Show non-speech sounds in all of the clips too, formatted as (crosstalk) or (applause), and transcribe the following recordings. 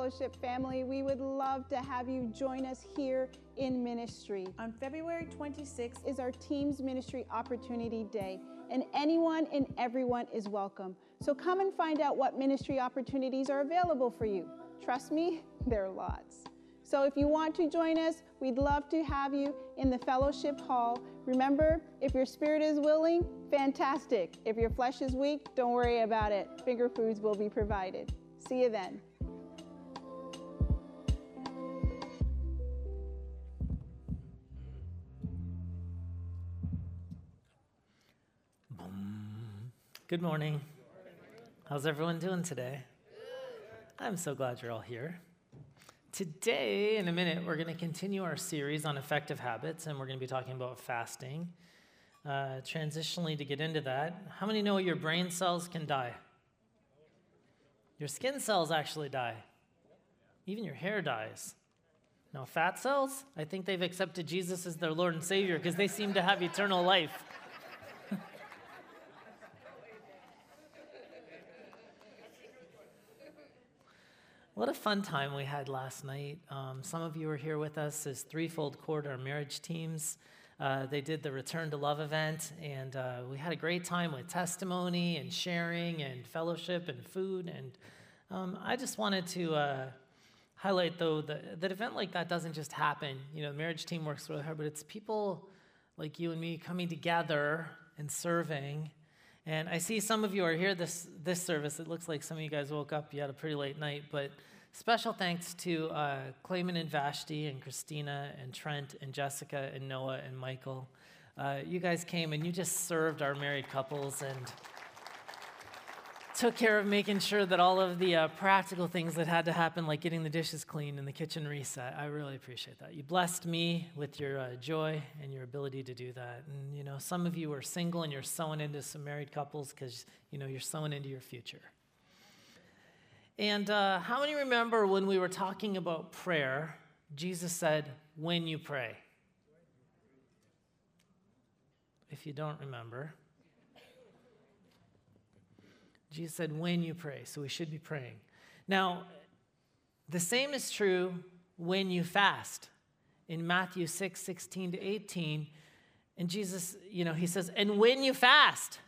Fellowship family, we would love to have you join us here in ministry. On February 26th Is our Teams Ministry Opportunity Day, and anyone and everyone is welcome. So come and find out what ministry opportunities are available for you. Trust me, (laughs) there are lots. So if you want to join us, we'd love to have you in the fellowship hall. Remember, if your spirit is willing, fantastic. If your flesh is weak, don't worry about it. Finger foods will be provided. See you then. Good morning. How's everyone doing today? I'm so glad you're all here. Today, in a minute, we're going to continue our series on effective habits, and we're going to be talking about fasting. Uh, transitionally, to get into that, how many know your brain cells can die? Your skin cells actually die. Even your hair dies. Now, fat cells, I think they've accepted Jesus as their Lord and Savior because they seem to have eternal life. What a fun time we had last night. Um, some of you were here with us as Threefold Cord, our marriage teams. Uh, they did the Return to Love event, and uh, we had a great time with testimony and sharing and fellowship and food. And um, I just wanted to uh, highlight, though, that that event like that doesn't just happen. You know, the marriage team works really hard, but it's people like you and me coming together and serving. And I see some of you are here this, this service. It looks like some of you guys woke up. You had a pretty late night, but special thanks to uh, Clayman and Vashti and Christina and Trent and Jessica and Noah and Michael. Uh, you guys came and you just served our married couples and took care of making sure that all of the uh, practical things that had to happen, like getting the dishes clean and the kitchen reset, I really appreciate that. You blessed me with your uh, joy and your ability to do that. And, you know, some of you are single and you're sowing into some married couples because, you know, you're sowing into your future. And uh, how many remember when we were talking about prayer, Jesus said, when you pray? If you don't remember, Jesus said, when you pray. So we should be praying. Now, the same is true when you fast. In Matthew 6, 16 to 18, and Jesus, you know, he says, and when you fast,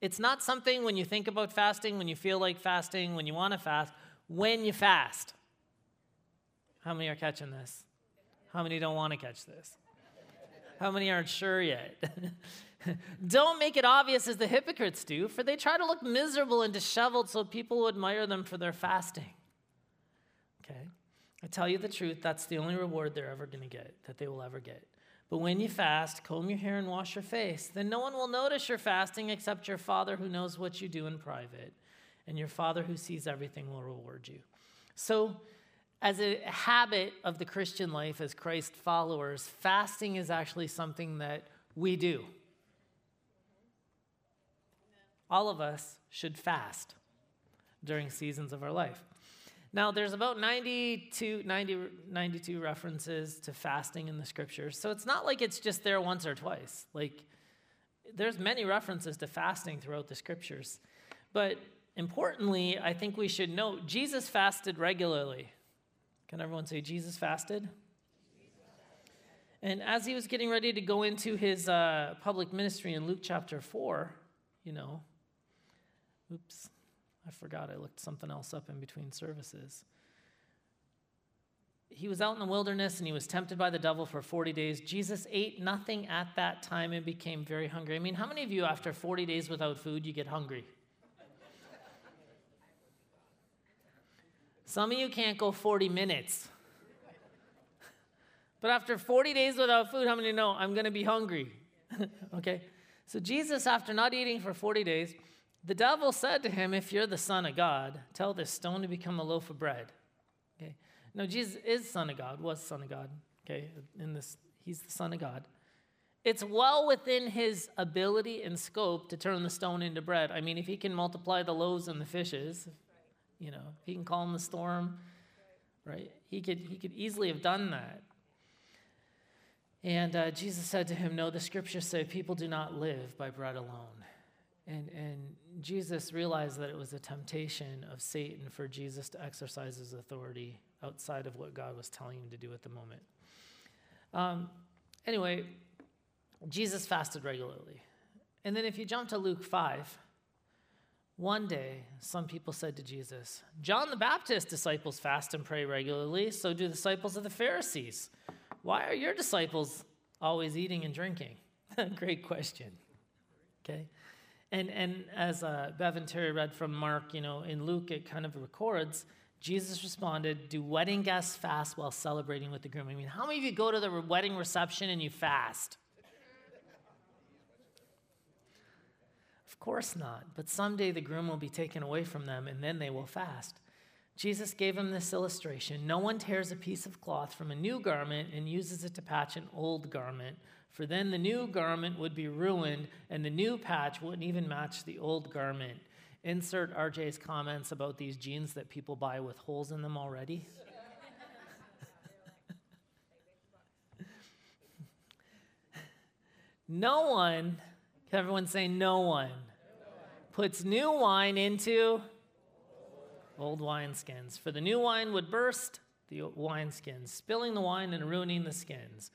it's not something when you think about fasting, when you feel like fasting, when you want to fast, when you fast. How many are catching this? How many don't want to catch this? How many aren't sure yet? (laughs) Don't make it obvious as the hypocrites do, for they try to look miserable and disheveled so people will admire them for their fasting. Okay? I tell you the truth, that's the only reward they're ever going to get, that they will ever get. But when you fast, comb your hair and wash your face. Then no one will notice your fasting except your Father who knows what you do in private. And your Father who sees everything will reward you. So, as a habit of the Christian life as Christ followers, fasting is actually something that we do. All of us should fast during seasons of our life. Now, there's about 92, 90, 92 references to fasting in the scriptures. So it's not like it's just there once or twice. Like, there's many references to fasting throughout the scriptures. But importantly, I think we should note Jesus fasted regularly. Can everyone say Jesus fasted? And as he was getting ready to go into his uh, public ministry in Luke chapter 4, you know, oops, I forgot I looked something else up in between services. He was out in the wilderness and he was tempted by the devil for 40 days. Jesus ate nothing at that time and became very hungry. I mean, how many of you, after 40 days without food, you get hungry? Some of you can't go 40 minutes. but after 40 days without food, how many know I'm going to be hungry? (laughs) okay? So, Jesus, after not eating for 40 days, the devil said to him, If you're the Son of God, tell this stone to become a loaf of bread. Okay? No, Jesus is Son of God, was Son of God. Okay? In this, he's the Son of God. It's well within his ability and scope to turn the stone into bread. I mean, if he can multiply the loaves and the fishes, you know, he can calm the storm, right? He could, he could easily have done that. And uh, Jesus said to him, No, the scriptures say people do not live by bread alone. And, and Jesus realized that it was a temptation of Satan for Jesus to exercise his authority outside of what God was telling him to do at the moment. Um, anyway, Jesus fasted regularly. And then if you jump to Luke 5, one day some people said to Jesus, John the Baptist's disciples fast and pray regularly, so do the disciples of the Pharisees. Why are your disciples always eating and drinking? (laughs) Great question. Okay? And, and as uh, Bev and Terry read from Mark, you know, in Luke, it kind of records Jesus responded, Do wedding guests fast while celebrating with the groom? I mean, how many of you go to the wedding reception and you fast? Of course not. But someday the groom will be taken away from them and then they will fast. Jesus gave him this illustration No one tears a piece of cloth from a new garment and uses it to patch an old garment, for then the new garment would be ruined and the new patch wouldn't even match the old garment. Insert RJ's comments about these jeans that people buy with holes in them already. (laughs) no one, can everyone say no one, puts new wine into old wineskins. For the new wine would burst the wineskins, spilling the wine and ruining the skins.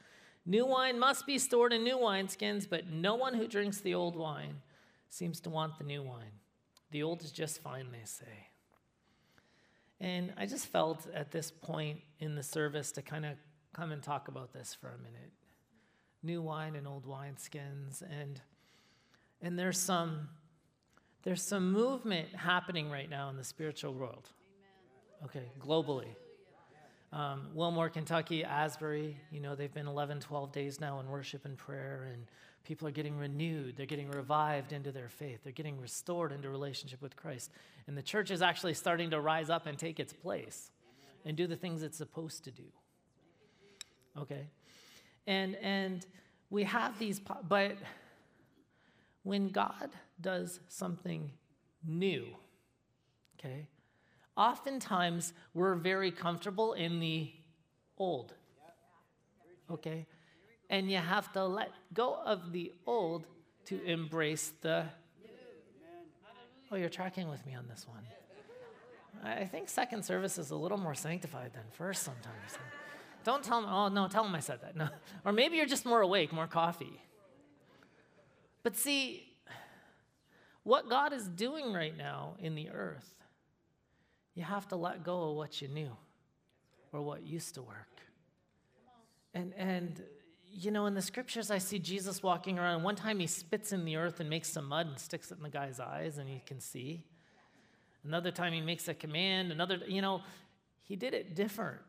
New wine must be stored in new wineskins, but no one who drinks the old wine seems to want the new wine. The old is just fine, they say. And I just felt at this point in the service to kind of come and talk about this for a minute. New wine and old wineskins. And, and there's some there's some movement happening right now in the spiritual world. Okay, globally. Um, Wilmore, Kentucky, Asbury, you know, they've been 11, 12 days now in worship and prayer, and people are getting renewed. They're getting revived into their faith. They're getting restored into relationship with Christ. And the church is actually starting to rise up and take its place and do the things it's supposed to do. Okay? And, and we have these, but when God does something new, okay, oftentimes we're very comfortable in the old, okay? And you have to let go of the old to embrace the. Oh, you're tracking with me on this one. I think second service is a little more sanctified than first sometimes. Don't tell them, oh, no, tell them I said that. No. Or maybe you're just more awake, more coffee. But see, what God is doing right now in the earth, you have to let go of what you knew or what used to work. And, and you know, in the scriptures, I see Jesus walking around. One time he spits in the earth and makes some mud and sticks it in the guy's eyes and he can see. Another time he makes a command. Another, you know, he did it different.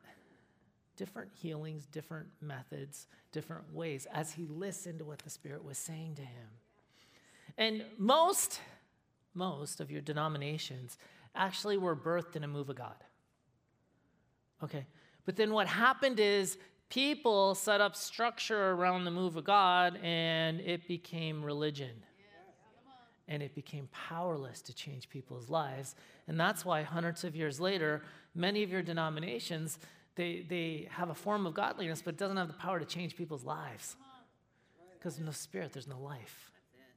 Different healings, different methods, different ways as he listened to what the Spirit was saying to him. And most, most of your denominations actually were birthed in a move of God. Okay. But then what happened is people set up structure around the move of God and it became religion. And it became powerless to change people's lives. And that's why hundreds of years later, many of your denominations, they, they have a form of godliness, but it doesn't have the power to change people's lives. Because no spirit, there's no life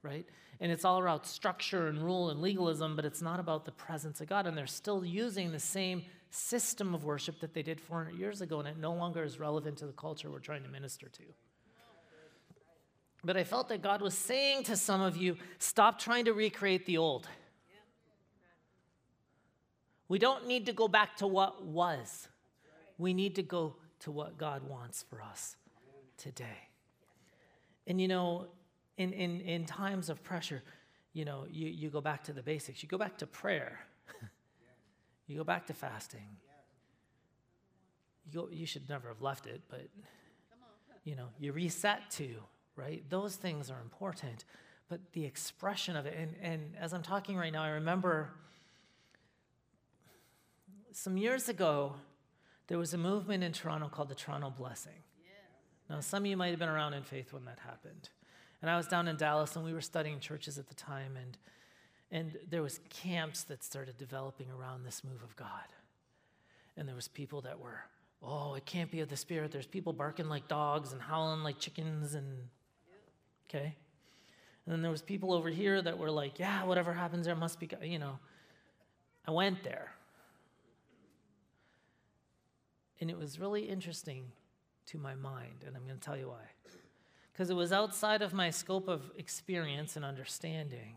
right? And it's all about structure and rule and legalism, but it's not about the presence of God. And they're still using the same system of worship that they did 400 years ago, and it no longer is relevant to the culture we're trying to minister to. But I felt that God was saying to some of you stop trying to recreate the old. We don't need to go back to what was, we need to go to what God wants for us today. And you know, in, in, in times of pressure, you know, you, you go back to the basics. You go back to prayer. (laughs) you go back to fasting. you, go, you should never have left it, but you know, you reset to, right? Those things are important. But the expression of it, and, and as I'm talking right now, I remember some years ago, there was a movement in Toronto called the Toronto Blessing. Now, some of you might have been around in faith when that happened. And I was down in Dallas, and we were studying churches at the time, and, and there was camps that started developing around this move of God. And there was people that were, oh, it can't be of the Spirit. There's people barking like dogs and howling like chickens, and okay. And then there was people over here that were like, yeah, whatever happens there must be, God. you know. I went there. And it was really interesting to my mind, and I'm going to tell you why. Because it was outside of my scope of experience and understanding.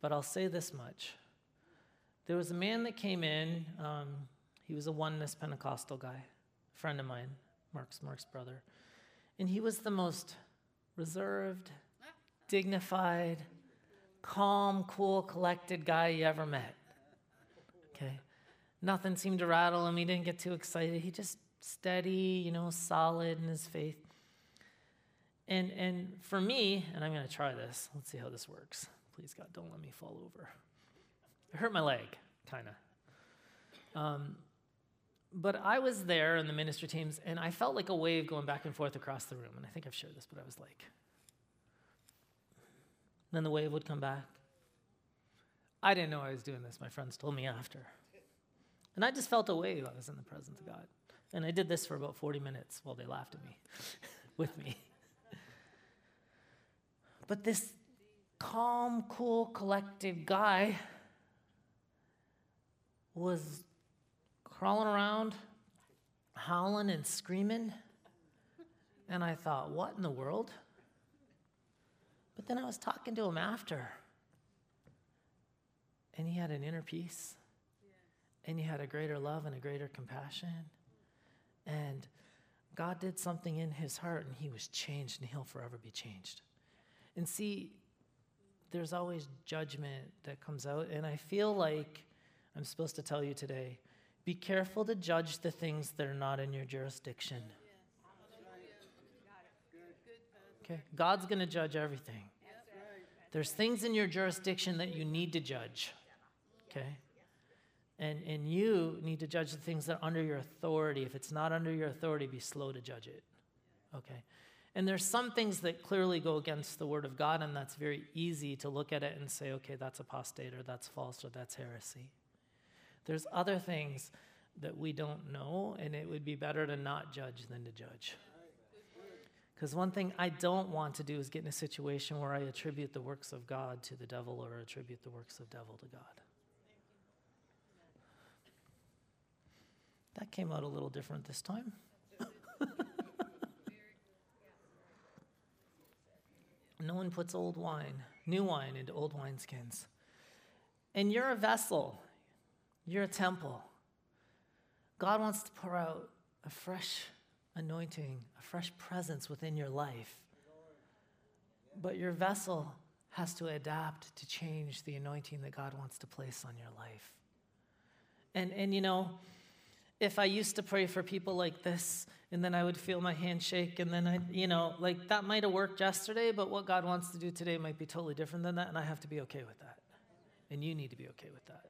But I'll say this much. There was a man that came in, um, he was a oneness Pentecostal guy, a friend of mine, Mark's, Mark's brother. And he was the most reserved, dignified, calm, cool, collected guy you ever met. Okay? Nothing seemed to rattle him. He didn't get too excited. He just steady, you know, solid in his faith. And and for me, and I'm going to try this. Let's see how this works. Please God, don't let me fall over. It hurt my leg, kind of. Um, but I was there in the ministry teams, and I felt like a wave going back and forth across the room. And I think I've shared this, but I was like, then the wave would come back. I didn't know I was doing this. My friends told me after. And I just felt a wave. I was in the presence of God. And I did this for about 40 minutes while they laughed at me, (laughs) with me. But this calm, cool, collected guy was crawling around, howling and screaming. And I thought, what in the world? But then I was talking to him after, and he had an inner peace and he had a greater love and a greater compassion. And God did something in his heart and he was changed and he'll forever be changed. And see, there's always judgment that comes out. And I feel like I'm supposed to tell you today be careful to judge the things that are not in your jurisdiction. Okay? God's going to judge everything. There's things in your jurisdiction that you need to judge. Okay? And, and you need to judge the things that are under your authority. If it's not under your authority, be slow to judge it. Okay? And there's some things that clearly go against the word of God, and that's very easy to look at it and say, okay, that's apostate, or that's false, or that's heresy. There's other things that we don't know, and it would be better to not judge than to judge. Because one thing I don't want to do is get in a situation where I attribute the works of God to the devil or attribute the works of devil to God. That came out a little different this time. (laughs) no one puts old wine, new wine into old wineskins. And you're a vessel, you're a temple. God wants to pour out a fresh anointing, a fresh presence within your life. But your vessel has to adapt to change the anointing that God wants to place on your life. And, and you know, if I used to pray for people like this, and then I would feel my hand shake, and then I, you know, like that might have worked yesterday, but what God wants to do today might be totally different than that, and I have to be okay with that. And you need to be okay with that.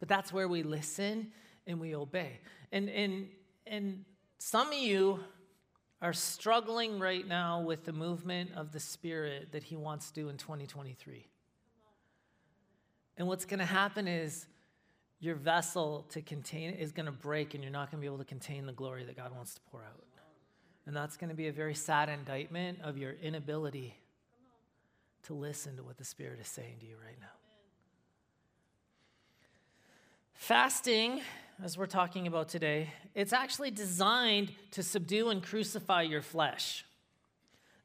But that's where we listen and we obey. And and and some of you are struggling right now with the movement of the Spirit that He wants to do in 2023. And what's going to happen is your vessel to contain it is going to break and you're not going to be able to contain the glory that God wants to pour out. And that's going to be a very sad indictment of your inability to listen to what the Spirit is saying to you right now. Fasting, as we're talking about today, it's actually designed to subdue and crucify your flesh.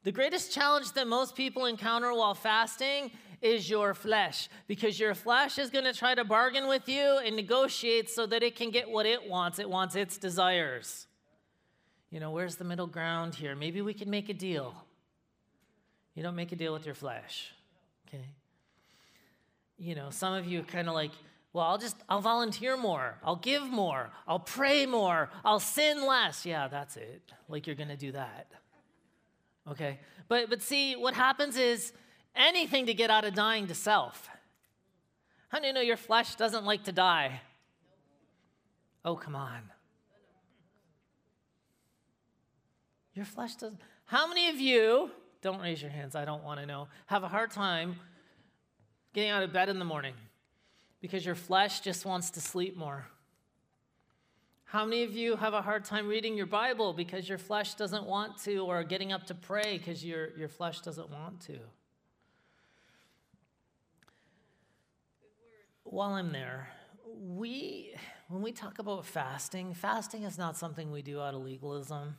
The greatest challenge that most people encounter while fasting is your flesh because your flesh is going to try to bargain with you and negotiate so that it can get what it wants. It wants its desires. You know, where's the middle ground here? Maybe we can make a deal. You don't make a deal with your flesh, okay? You know, some of you kind of like, well, I'll just, I'll volunteer more. I'll give more. I'll pray more. I'll sin less. Yeah, that's it. Like you're going to do that. Okay? But, but see, what happens is anything to get out of dying to self. How do you know your flesh doesn't like to die? Oh, come on. Your flesh doesn't. How many of you, don't raise your hands, I don't want to know, have a hard time getting out of bed in the morning because your flesh just wants to sleep more? How many of you have a hard time reading your Bible because your flesh doesn't want to, or getting up to pray because your, your flesh doesn't want to? While I'm there, we, when we talk about fasting, fasting is not something we do out of legalism.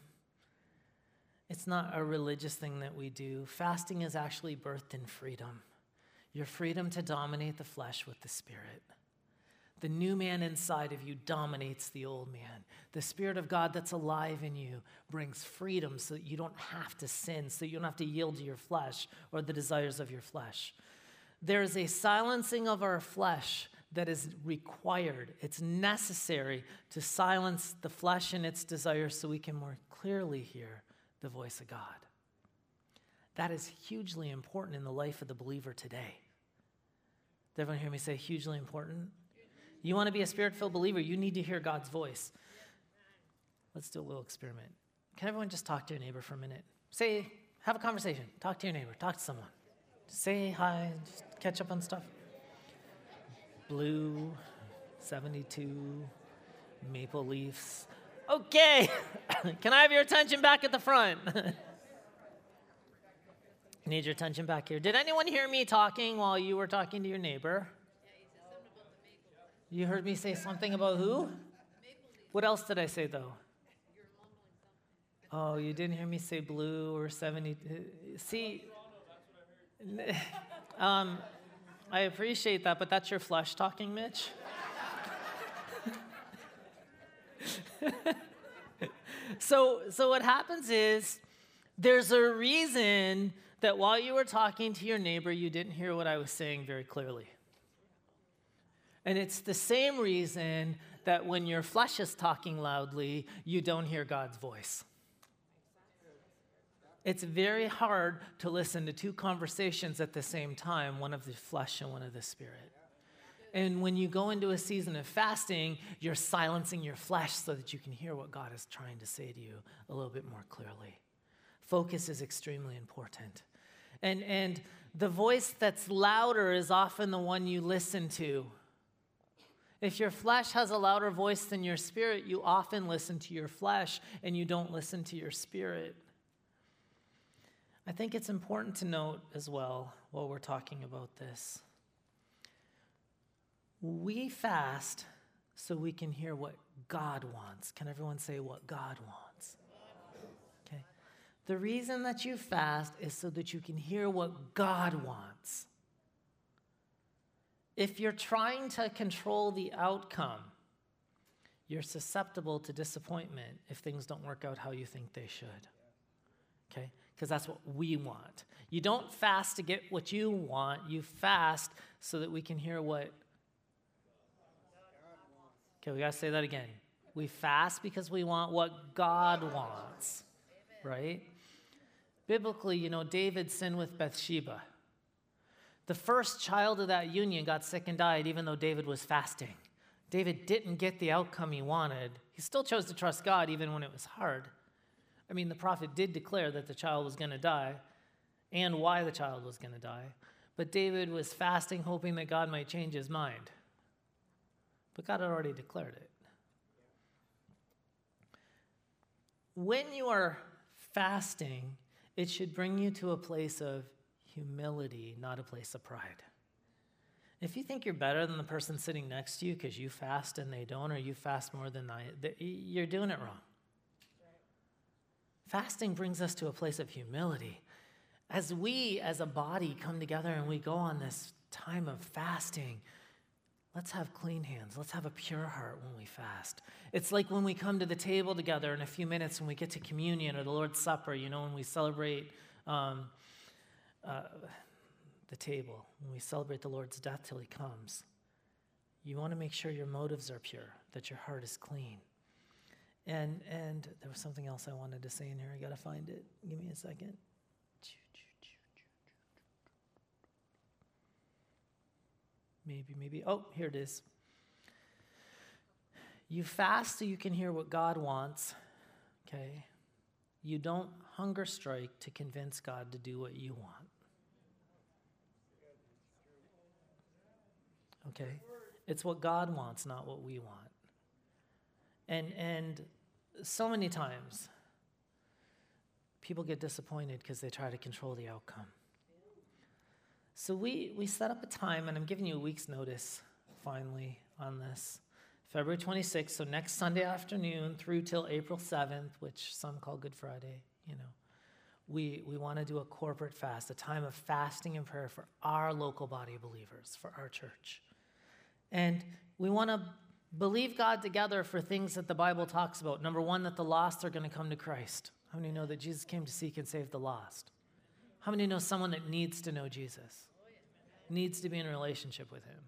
It's not a religious thing that we do. Fasting is actually birthed in freedom your freedom to dominate the flesh with the Spirit. The new man inside of you dominates the old man. The Spirit of God that's alive in you brings freedom so that you don't have to sin, so you don't have to yield to your flesh or the desires of your flesh. There is a silencing of our flesh that is required. It's necessary to silence the flesh and its desires so we can more clearly hear the voice of God. That is hugely important in the life of the believer today. Did everyone hear me say hugely important? You want to be a spirit filled believer, you need to hear God's voice. Let's do a little experiment. Can everyone just talk to your neighbor for a minute? Say, have a conversation. Talk to your neighbor. Talk to someone. Say hi. Just catch up on stuff. Blue, 72, maple leaves. Okay. (coughs) Can I have your attention back at the front? (laughs) Need your attention back here. Did anyone hear me talking while you were talking to your neighbor? You heard me say something about who? What else did I say though? Oh, you didn't hear me say blue or 70. Uh, see, (laughs) um, I appreciate that, but that's your flesh talking, Mitch. (laughs) so, so what happens is there's a reason that while you were talking to your neighbor, you didn't hear what I was saying very clearly. And it's the same reason that when your flesh is talking loudly, you don't hear God's voice. It's very hard to listen to two conversations at the same time, one of the flesh and one of the spirit. And when you go into a season of fasting, you're silencing your flesh so that you can hear what God is trying to say to you a little bit more clearly. Focus is extremely important. And, and the voice that's louder is often the one you listen to. If your flesh has a louder voice than your spirit, you often listen to your flesh and you don't listen to your spirit. I think it's important to note as well while we're talking about this. We fast so we can hear what God wants. Can everyone say what God wants? Okay. The reason that you fast is so that you can hear what God wants. If you're trying to control the outcome, you're susceptible to disappointment if things don't work out how you think they should. Okay? Because that's what we want. You don't fast to get what you want, you fast so that we can hear what. Okay, we got to say that again. We fast because we want what God wants, right? Biblically, you know, David sinned with Bathsheba. The first child of that union got sick and died, even though David was fasting. David didn't get the outcome he wanted. He still chose to trust God even when it was hard. I mean, the prophet did declare that the child was going to die and why the child was going to die. But David was fasting, hoping that God might change his mind. But God had already declared it. When you are fasting, it should bring you to a place of humility, not a place of pride. If you think you're better than the person sitting next to you because you fast and they don't, or you fast more than I, you're doing it wrong. Fasting brings us to a place of humility. As we, as a body, come together and we go on this time of fasting, let's have clean hands. Let's have a pure heart when we fast. It's like when we come to the table together in a few minutes when we get to communion or the Lord's Supper, you know, when we celebrate. Um, uh, the table when we celebrate the Lord's death till he comes. You want to make sure your motives are pure, that your heart is clean. And, and there was something else I wanted to say in here. I got to find it. Give me a second. Maybe, maybe. Oh, here it is. You fast so you can hear what God wants, okay? You don't hunger strike to convince God to do what you want. Okay? It's what God wants, not what we want. And and so many mm. times people get disappointed because they try to control the outcome. So we we set up a time and I'm giving you a week's notice finally on this. February 26th, so next Sunday afternoon through till April 7th, which some call Good Friday, you know. We, we want to do a corporate fast, a time of fasting and prayer for our local body of believers, for our church. And we want to believe God together for things that the Bible talks about. Number one, that the lost are going to come to Christ. How many know that Jesus came to seek and save the lost? How many know someone that needs to know Jesus? Needs to be in a relationship with him?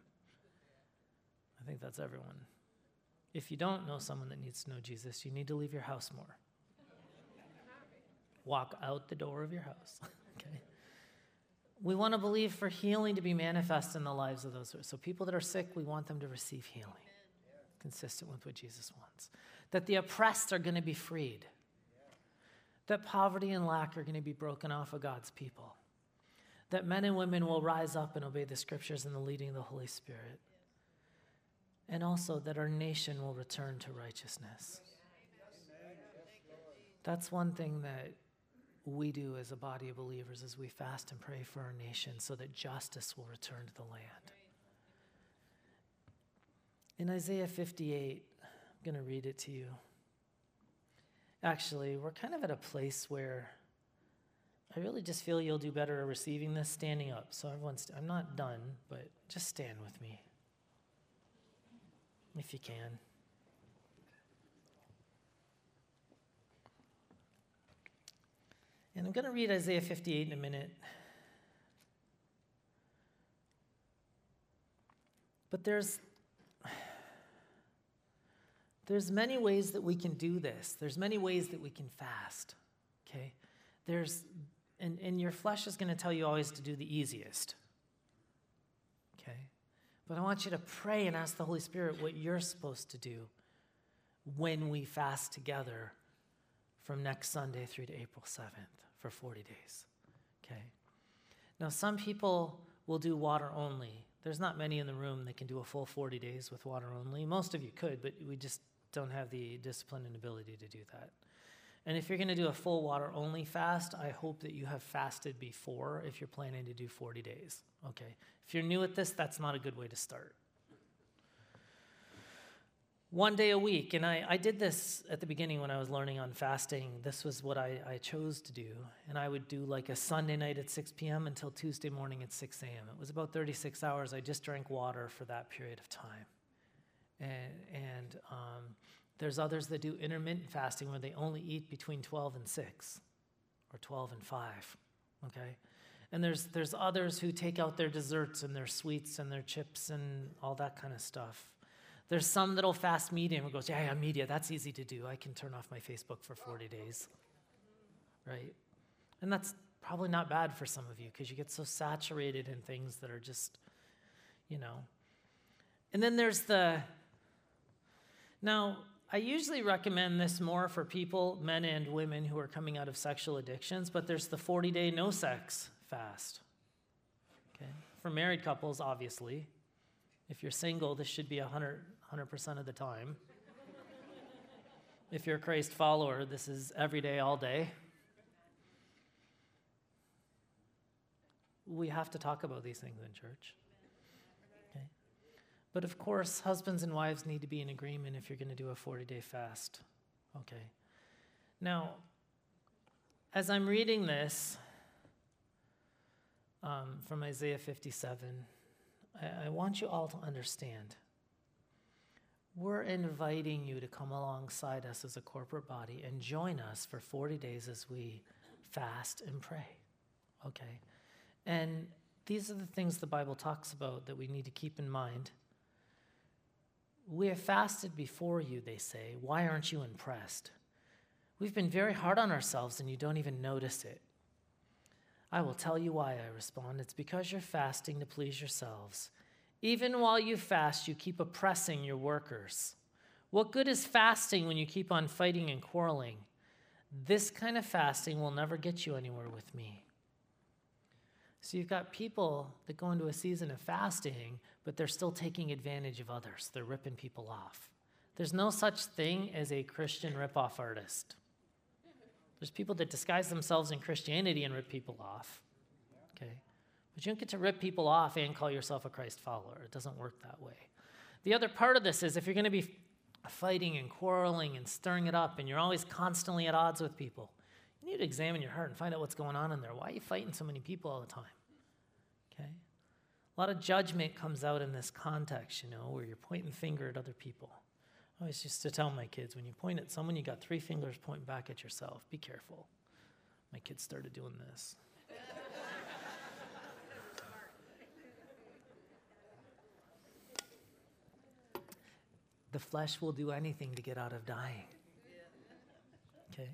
I think that's everyone. If you don't know someone that needs to know Jesus, you need to leave your house more. Walk out the door of your house. (laughs) okay? We want to believe for healing to be manifest in the lives of those. Who are. So, people that are sick, we want them to receive healing, consistent with what Jesus wants. That the oppressed are going to be freed. That poverty and lack are going to be broken off of God's people. That men and women will rise up and obey the scriptures and the leading of the Holy Spirit. And also that our nation will return to righteousness. That's one thing that we do as a body of believers as we fast and pray for our nation so that justice will return to the land. In Isaiah 58, I'm going to read it to you. Actually, we're kind of at a place where I really just feel you'll do better at receiving this standing up. So, everyone's, I'm not done, but just stand with me if you can. And I'm going to read Isaiah 58 in a minute. But there's there's many ways that we can do this. There's many ways that we can fast. Okay? There's and, and your flesh is going to tell you always to do the easiest. Okay? But I want you to pray and ask the Holy Spirit what you're supposed to do when we fast together from next Sunday through to April 7th for 40 days. Okay? Now, some people will do water only. There's not many in the room that can do a full 40 days with water only. Most of you could, but we just don't have the discipline and ability to do that. And if you're going to do a full water only fast, I hope that you have fasted before if you're planning to do 40 days. Okay? If you're new at this, that's not a good way to start one day a week. And I, I did this at the beginning when I was learning on fasting. This was what I, I chose to do. And I would do like a Sunday night at 6 p.m. until Tuesday morning at 6 a.m. It was about 36 hours. I just drank water for that period of time. And, and um, there's others that do intermittent fasting where they only eat between 12 and 6 or 12 and 5. Okay? And there's, there's others who take out their desserts and their sweets and their chips and all that kind of stuff there's some that'll fast media and goes, yeah, yeah, media, that's easy to do. I can turn off my Facebook for 40 days. Right? And that's probably not bad for some of you because you get so saturated in things that are just, you know. And then there's the, now, I usually recommend this more for people, men and women, who are coming out of sexual addictions, but there's the 40 day no sex fast. Okay? For married couples, obviously. If you're single, this should be 100, 100% of the time. if you're a Christ follower, this is every day, all day. We have to talk about these things in church. But of course, husbands and wives need to be in agreement if you're going to do a 40 day fast. Okay. Now, as I'm reading this um, from Isaiah 57, I, I want you all to understand we're inviting you to come alongside us as a corporate body and join us for 40 days as we fast and pray. Okay? And these are the things the Bible talks about that we need to keep in mind. We have fasted before you, they say. Why aren't you impressed? We've been very hard on ourselves and you don't even notice it. I will tell you why, I respond. It's because you're fasting to please yourselves. Even while you fast, you keep oppressing your workers. What good is fasting when you keep on fighting and quarreling? This kind of fasting will never get you anywhere with me. So you've got people that go into a season of fasting, but they're still taking advantage of others. They're ripping people off. There's no such thing as a Christian ripoff artist. There's people that disguise themselves in Christianity and rip people off. Okay? But you don't get to rip people off and call yourself a Christ follower. It doesn't work that way. The other part of this is if you're going to be fighting and quarreling and stirring it up and you're always constantly at odds with people, you need to examine your heart and find out what's going on in there. Why are you fighting so many people all the time? Okay? A lot of judgment comes out in this context, you know, where you're pointing finger at other people. I always used to tell my kids when you point at someone, you got three fingers pointing back at yourself. Be careful. My kids started doing this. the flesh will do anything to get out of dying. Okay?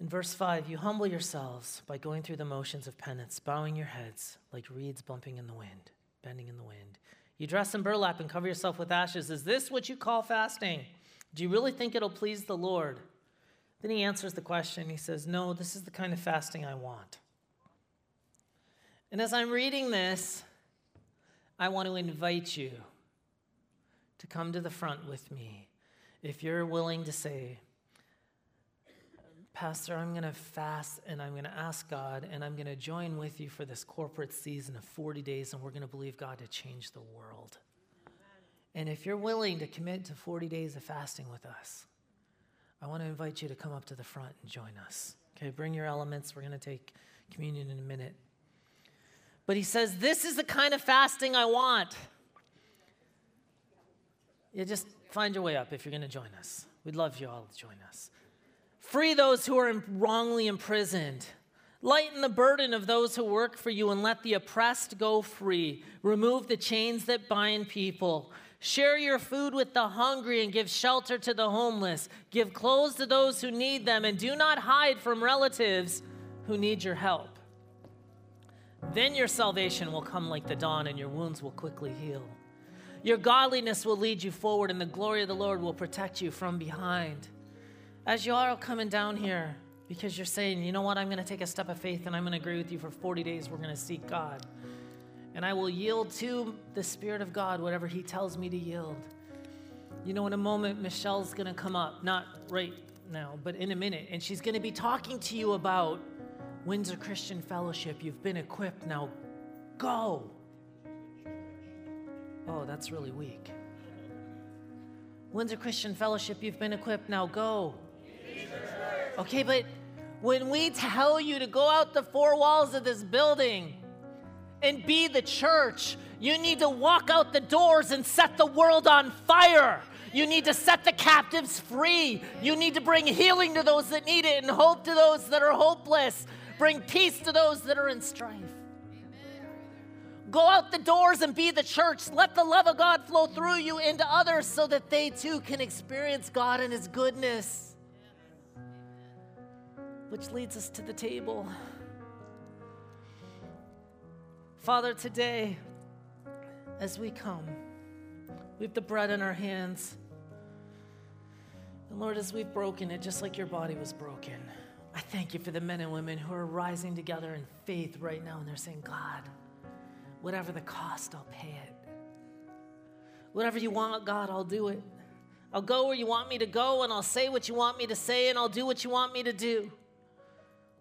In verse 5, you humble yourselves by going through the motions of penance, bowing your heads like reeds bumping in the wind, bending in the wind. You dress in burlap and cover yourself with ashes. Is this what you call fasting? Do you really think it'll please the Lord? Then he answers the question. He says, No, this is the kind of fasting I want. And as I'm reading this, I want to invite you to come to the front with me if you're willing to say, Pastor, I'm going to fast and I'm going to ask God and I'm going to join with you for this corporate season of 40 days and we're going to believe God to change the world. And if you're willing to commit to 40 days of fasting with us, I want to invite you to come up to the front and join us. Okay, bring your elements. We're going to take communion in a minute. But he says, This is the kind of fasting I want. You just find your way up if you're going to join us. We'd love you all to join us. Free those who are wrongly imprisoned. Lighten the burden of those who work for you and let the oppressed go free. Remove the chains that bind people. Share your food with the hungry and give shelter to the homeless. Give clothes to those who need them and do not hide from relatives who need your help. Then your salvation will come like the dawn and your wounds will quickly heal. Your godliness will lead you forward, and the glory of the Lord will protect you from behind. As you are coming down here, because you're saying, you know what, I'm going to take a step of faith and I'm going to agree with you for 40 days, we're going to seek God. And I will yield to the Spirit of God whatever He tells me to yield. You know, in a moment, Michelle's going to come up, not right now, but in a minute, and she's going to be talking to you about Windsor Christian Fellowship. You've been equipped, now go. Oh, that's really weak. Windsor Christian Fellowship, you've been equipped, now go. Okay, but when we tell you to go out the four walls of this building and be the church, you need to walk out the doors and set the world on fire. You need to set the captives free. You need to bring healing to those that need it and hope to those that are hopeless. Bring peace to those that are in strife. Go out the doors and be the church. Let the love of God flow through you into others so that they too can experience God and His goodness. Which leads us to the table. Father, today, as we come, we have the bread in our hands. And Lord, as we've broken it, just like your body was broken, I thank you for the men and women who are rising together in faith right now and they're saying, God, Whatever the cost, I'll pay it. Whatever you want, God, I'll do it. I'll go where you want me to go, and I'll say what you want me to say, and I'll do what you want me to do.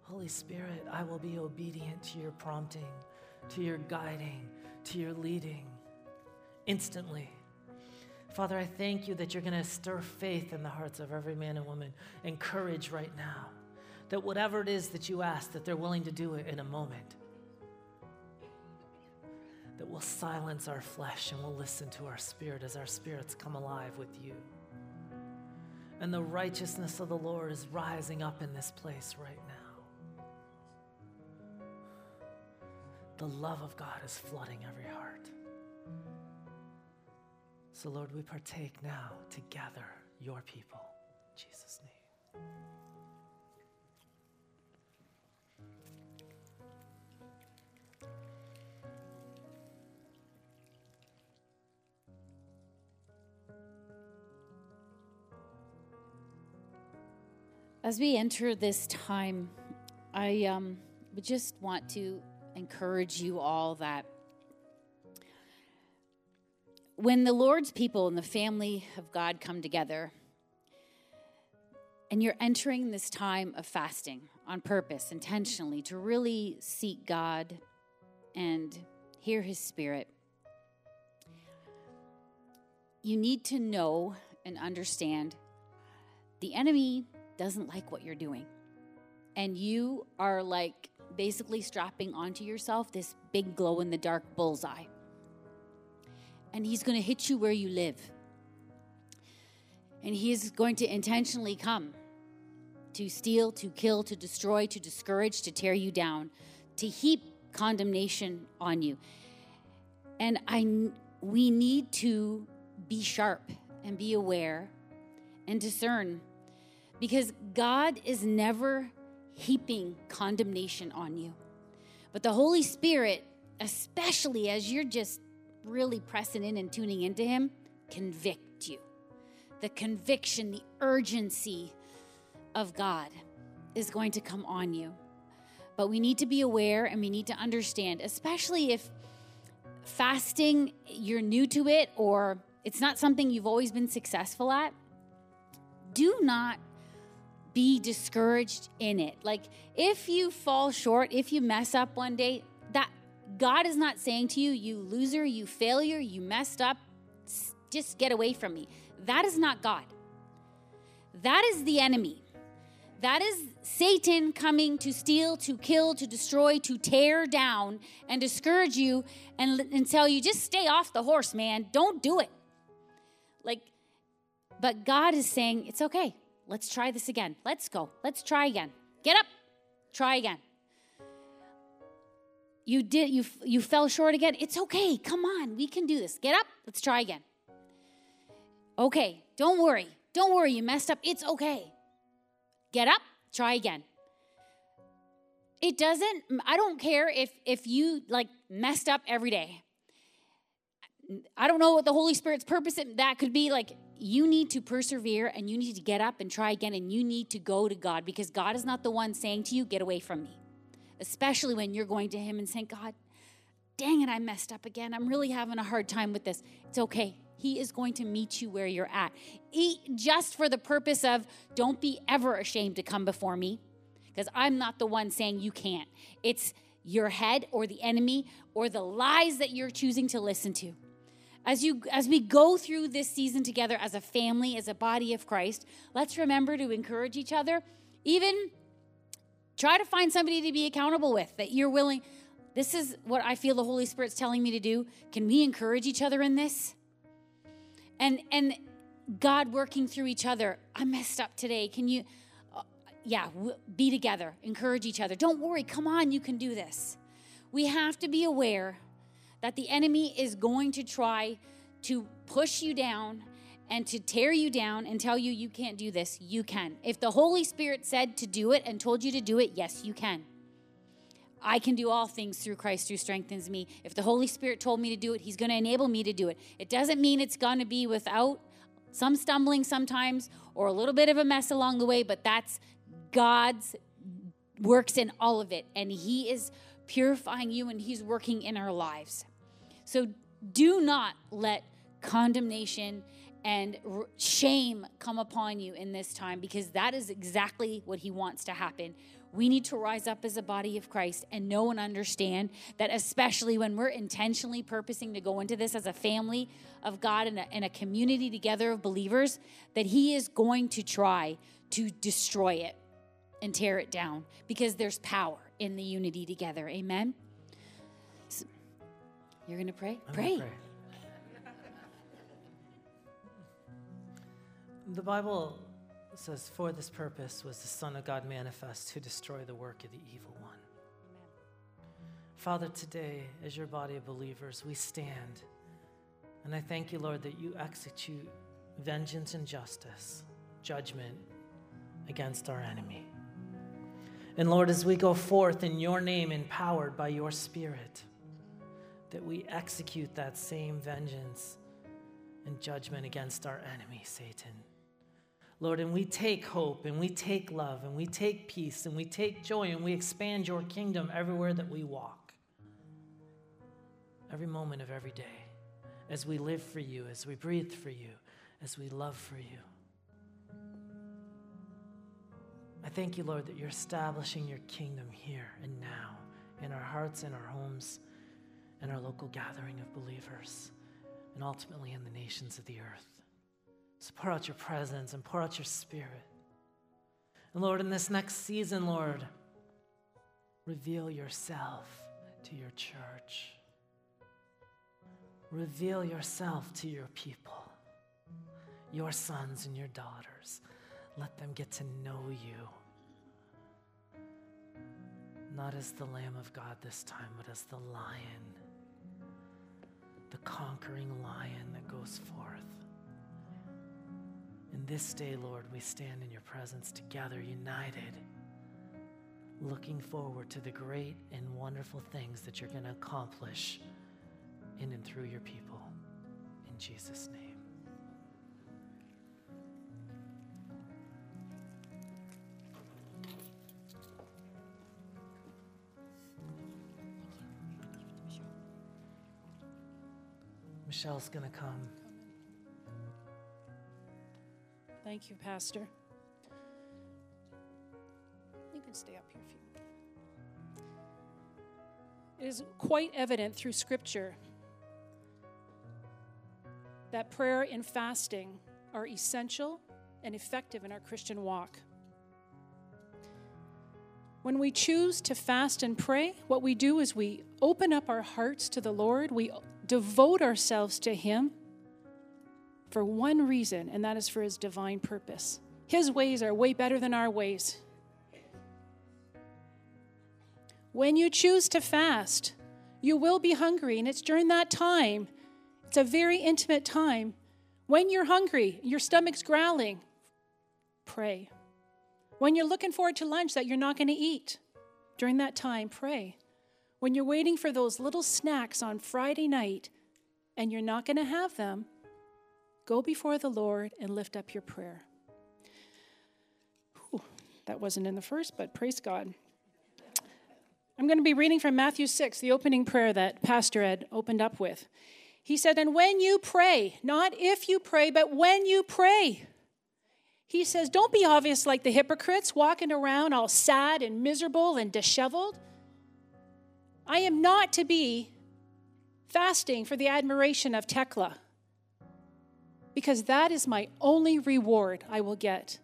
Holy Spirit, I will be obedient to your prompting, to your guiding, to your leading instantly. Father, I thank you that you're going to stir faith in the hearts of every man and woman and courage right now. That whatever it is that you ask, that they're willing to do it in a moment that we'll silence our flesh and we'll listen to our spirit as our spirits come alive with you. And the righteousness of the Lord is rising up in this place right now. The love of God is flooding every heart. So, Lord, we partake now together, your people. In Jesus' name. As we enter this time, I um, just want to encourage you all that when the Lord's people and the family of God come together, and you're entering this time of fasting on purpose, intentionally, to really seek God and hear His Spirit, you need to know and understand the enemy doesn't like what you're doing. And you are like basically strapping onto yourself this big glow in the dark bullseye. And he's going to hit you where you live. And he is going to intentionally come to steal, to kill, to destroy, to discourage, to tear you down, to heap condemnation on you. And I we need to be sharp and be aware and discern because God is never heaping condemnation on you. But the Holy Spirit, especially as you're just really pressing in and tuning into Him, convict you. The conviction, the urgency of God is going to come on you. But we need to be aware and we need to understand, especially if fasting, you're new to it or it's not something you've always been successful at. Do not be discouraged in it. Like if you fall short, if you mess up one day, that God is not saying to you, you loser, you failure, you messed up, just get away from me. That is not God. That is the enemy. That is Satan coming to steal, to kill, to destroy, to tear down, and discourage you and, and tell you, just stay off the horse, man. Don't do it. Like, but God is saying, it's okay. Let's try this again. Let's go. Let's try again. Get up. Try again. You did you you fell short again. It's okay. Come on. We can do this. Get up. Let's try again. Okay. Don't worry. Don't worry. You messed up. It's okay. Get up. Try again. It doesn't I don't care if if you like messed up every day. I don't know what the Holy Spirit's purpose that could be like you need to persevere and you need to get up and try again and you need to go to God because God is not the one saying to you, Get away from me. Especially when you're going to Him and saying, God, dang it, I messed up again. I'm really having a hard time with this. It's okay. He is going to meet you where you're at. Eat just for the purpose of don't be ever ashamed to come before me because I'm not the one saying you can't. It's your head or the enemy or the lies that you're choosing to listen to as you as we go through this season together as a family as a body of christ let's remember to encourage each other. Even try to find somebody to be accountable with that you're willing this is what i feel the holy spirit's telling me to do. Can we encourage each other in this? And and god working through each other. I messed up today. Can you uh, yeah be together. Encourage each other. Don't worry. Come on. You can do this. We have to be aware that the enemy is going to try to push you down and to tear you down and tell you you can't do this, you can. If the Holy Spirit said to do it and told you to do it, yes, you can. I can do all things through Christ who strengthens me. If the Holy Spirit told me to do it, He's going to enable me to do it. It doesn't mean it's going to be without some stumbling sometimes or a little bit of a mess along the way, but that's God's works in all of it. And He is purifying you and He's working in our lives. So do not let condemnation and shame come upon you in this time because that is exactly what he wants to happen. We need to rise up as a body of Christ and know and understand that, especially when we're intentionally purposing to go into this as a family of God and a, and a community together of believers, that He is going to try to destroy it and tear it down because there's power in the unity together. Amen. You're going to pray? Pray. pray. The Bible says, For this purpose was the Son of God manifest to destroy the work of the evil one. Father, today, as your body of believers, we stand And I thank you, Lord, that you execute vengeance and justice, judgment against our enemy. And Lord, as we go forth in your name, empowered by your Spirit, that we execute that same vengeance and judgment against our enemy, Satan. Lord, and we take hope and we take love and we take peace and we take joy and we expand your kingdom everywhere that we walk. Every moment of every day, as we live for you, as we breathe for you, as we love for you. I thank you, Lord, that you're establishing your kingdom here and now in our hearts, in our homes, in our local gathering of believers, and ultimately in the nations of the earth. So pour out your presence and pour out your spirit. And Lord, in this next season, Lord, reveal yourself to your church. Reveal yourself to your people, your sons and your daughters. Let them get to know you. Not as the Lamb of God this time, but as the lion, the conquering lion that goes forth. In this day, Lord, we stand in your presence together, united, looking forward to the great and wonderful things that you're going to accomplish in and through your people. In Jesus' name. Michelle's going to come. Thank you, Pastor. You can stay up here if you. It is quite evident through Scripture that prayer and fasting are essential and effective in our Christian walk. When we choose to fast and pray, what we do is we open up our hearts to the Lord, we devote ourselves to Him for one reason, and that is for His divine purpose. His ways are way better than our ways. When you choose to fast, you will be hungry, and it's during that time, it's a very intimate time. When you're hungry, your stomach's growling, pray. When you're looking forward to lunch that you're not going to eat, during that time, pray. When you're waiting for those little snacks on Friday night and you're not going to have them, go before the Lord and lift up your prayer. Whew, that wasn't in the first, but praise God. I'm going to be reading from Matthew 6, the opening prayer that Pastor Ed opened up with. He said, And when you pray, not if you pray, but when you pray, he says, Don't be obvious like the hypocrites walking around all sad and miserable and disheveled. I am not to be fasting for the admiration of Tekla because that is my only reward I will get.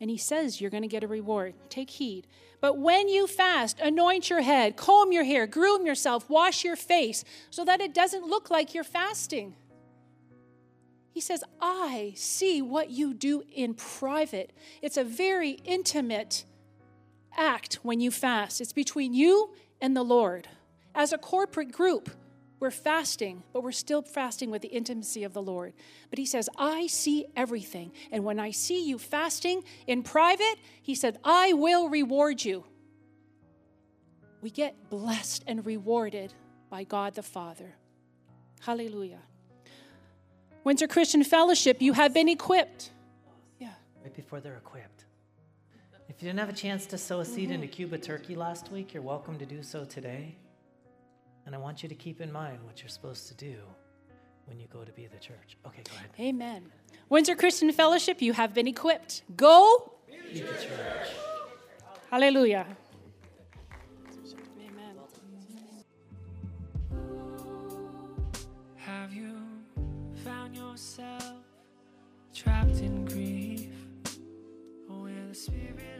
And he says you're going to get a reward. Take heed. But when you fast, anoint your head, comb your hair, groom yourself, wash your face so that it doesn't look like you're fasting. He says, I see what you do in private. It's a very intimate act when you fast. It's between you and the Lord. As a corporate group, we're fasting, but we're still fasting with the intimacy of the Lord. But he says, I see everything. And when I see you fasting in private, he said, I will reward you. We get blessed and rewarded by God the Father. Hallelujah. Windsor Christian Fellowship, you have been equipped. Yeah. Right before they're equipped. If you didn't have a chance to sow a seed mm-hmm. into Cuba Turkey last week, you're welcome to do so today. And I want you to keep in mind what you're supposed to do when you go to be the church. Okay, go ahead. Amen. Windsor Christian Fellowship, you have been equipped. Go. Be the church. Hallelujah. Amen. Have you found yourself trapped in grief? Where the Spirit